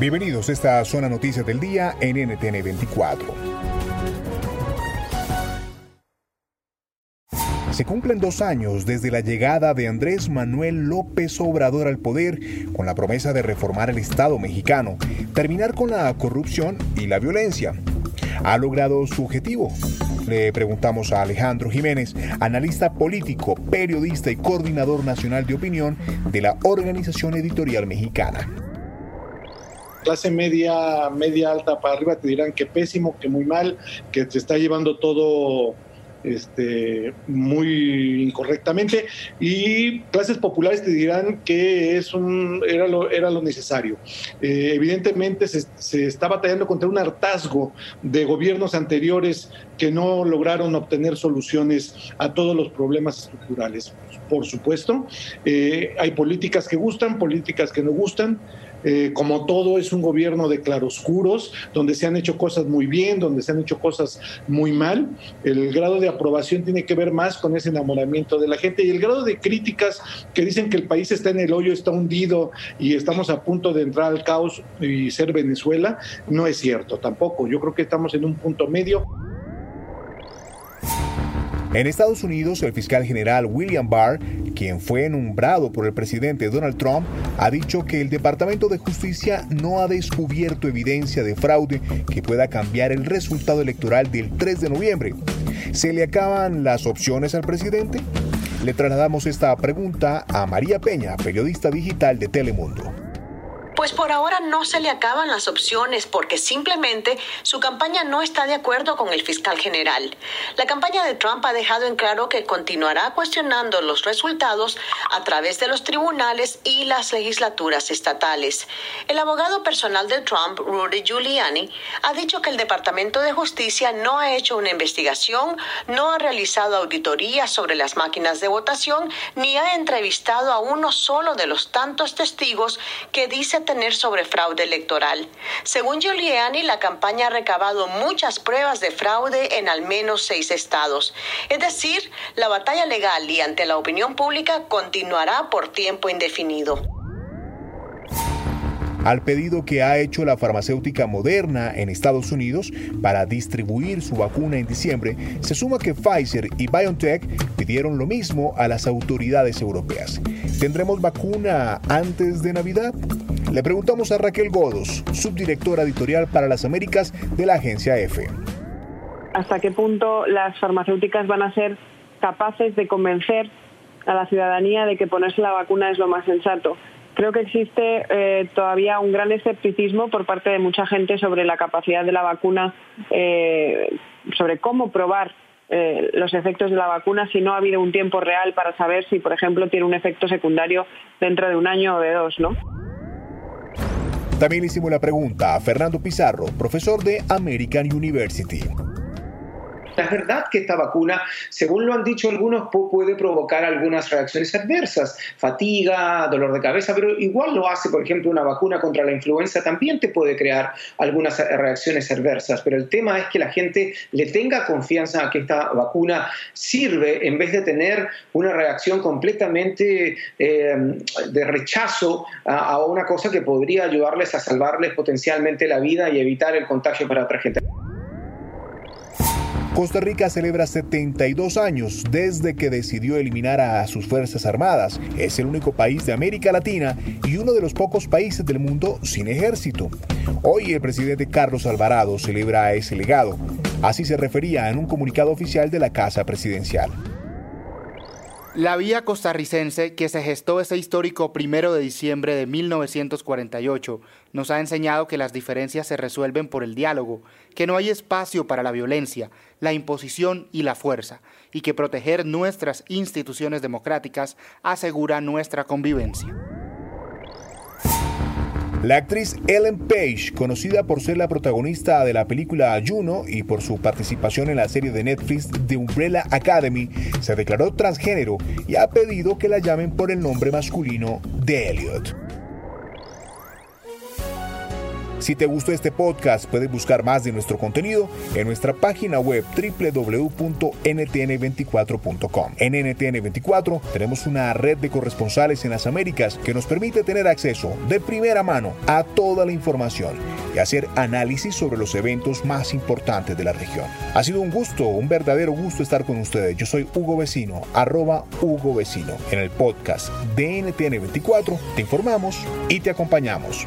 Bienvenidos a esta zona noticias del día en NTN 24. Se cumplen dos años desde la llegada de Andrés Manuel López Obrador al poder con la promesa de reformar el Estado mexicano, terminar con la corrupción y la violencia. ¿Ha logrado su objetivo? Le preguntamos a Alejandro Jiménez, analista político, periodista y coordinador nacional de opinión de la Organización Editorial Mexicana clase media, media alta para arriba te dirán que pésimo, que muy mal, que te está llevando todo este, muy incorrectamente y clases populares te dirán que es un, era, lo, era lo necesario. Eh, evidentemente se, se, está batallando contra un hartazgo de gobiernos anteriores que no lograron obtener soluciones a todos los problemas estructurales. Por supuesto, eh, hay políticas que gustan, políticas que no gustan. Eh, como todo es un gobierno de claroscuros, donde se han hecho cosas muy bien, donde se han hecho cosas muy mal. El grado de aprobación tiene que ver más con ese enamoramiento de la gente y el grado de críticas que dicen que el país está en el hoyo, está hundido y estamos a punto de entrar al caos y ser Venezuela, no es cierto tampoco. Yo creo que estamos en un punto medio. En Estados Unidos, el fiscal general William Barr, quien fue nombrado por el presidente Donald Trump, ha dicho que el Departamento de Justicia no ha descubierto evidencia de fraude que pueda cambiar el resultado electoral del 3 de noviembre. ¿Se le acaban las opciones al presidente? Le trasladamos esta pregunta a María Peña, periodista digital de Telemundo. Pues por ahora no se le acaban las opciones porque simplemente su campaña no está de acuerdo con el fiscal general. La campaña de Trump ha dejado en claro que continuará cuestionando los resultados a través de los tribunales y las legislaturas estatales. El abogado personal de Trump, Rudy Giuliani, ha dicho que el Departamento de Justicia no ha hecho una investigación, no ha realizado auditorías sobre las máquinas de votación, ni ha entrevistado a uno solo de los tantos testigos que dice tener sobre fraude electoral. Según Giuliani, la campaña ha recabado muchas pruebas de fraude en al menos seis estados. Es decir, la batalla legal y ante la opinión pública continuará por tiempo indefinido. Al pedido que ha hecho la farmacéutica Moderna en Estados Unidos para distribuir su vacuna en diciembre, se suma que Pfizer y BioNTech pidieron lo mismo a las autoridades europeas. ¿Tendremos vacuna antes de Navidad? Le preguntamos a Raquel Godos, subdirectora editorial para las Américas de la agencia EFE. ¿Hasta qué punto las farmacéuticas van a ser capaces de convencer a la ciudadanía de que ponerse la vacuna es lo más sensato? Creo que existe eh, todavía un gran escepticismo por parte de mucha gente sobre la capacidad de la vacuna, eh, sobre cómo probar eh, los efectos de la vacuna si no ha habido un tiempo real para saber si, por ejemplo, tiene un efecto secundario dentro de un año o de dos, ¿no? También hicimos la pregunta a Fernando Pizarro, profesor de American University. Es verdad que esta vacuna, según lo han dicho algunos, puede provocar algunas reacciones adversas, fatiga, dolor de cabeza, pero igual lo hace, por ejemplo, una vacuna contra la influenza también te puede crear algunas reacciones adversas, pero el tema es que la gente le tenga confianza a que esta vacuna sirve en vez de tener una reacción completamente eh, de rechazo a, a una cosa que podría ayudarles a salvarles potencialmente la vida y evitar el contagio para otra gente. Costa Rica celebra 72 años desde que decidió eliminar a sus Fuerzas Armadas. Es el único país de América Latina y uno de los pocos países del mundo sin ejército. Hoy el presidente Carlos Alvarado celebra ese legado. Así se refería en un comunicado oficial de la Casa Presidencial. La vía costarricense que se gestó ese histórico primero de diciembre de 1948 nos ha enseñado que las diferencias se resuelven por el diálogo, que no hay espacio para la violencia, la imposición y la fuerza, y que proteger nuestras instituciones democráticas asegura nuestra convivencia. La actriz Ellen Page, conocida por ser la protagonista de la película Juno y por su participación en la serie de Netflix The Umbrella Academy, se declaró transgénero y ha pedido que la llamen por el nombre masculino de Elliot. Si te gustó este podcast, puedes buscar más de nuestro contenido en nuestra página web www.ntn24.com. En NTN24 tenemos una red de corresponsales en las Américas que nos permite tener acceso de primera mano a toda la información y hacer análisis sobre los eventos más importantes de la región. Ha sido un gusto, un verdadero gusto estar con ustedes. Yo soy Hugo Vecino, arroba Hugo Vecino. En el podcast de NTN24 te informamos y te acompañamos.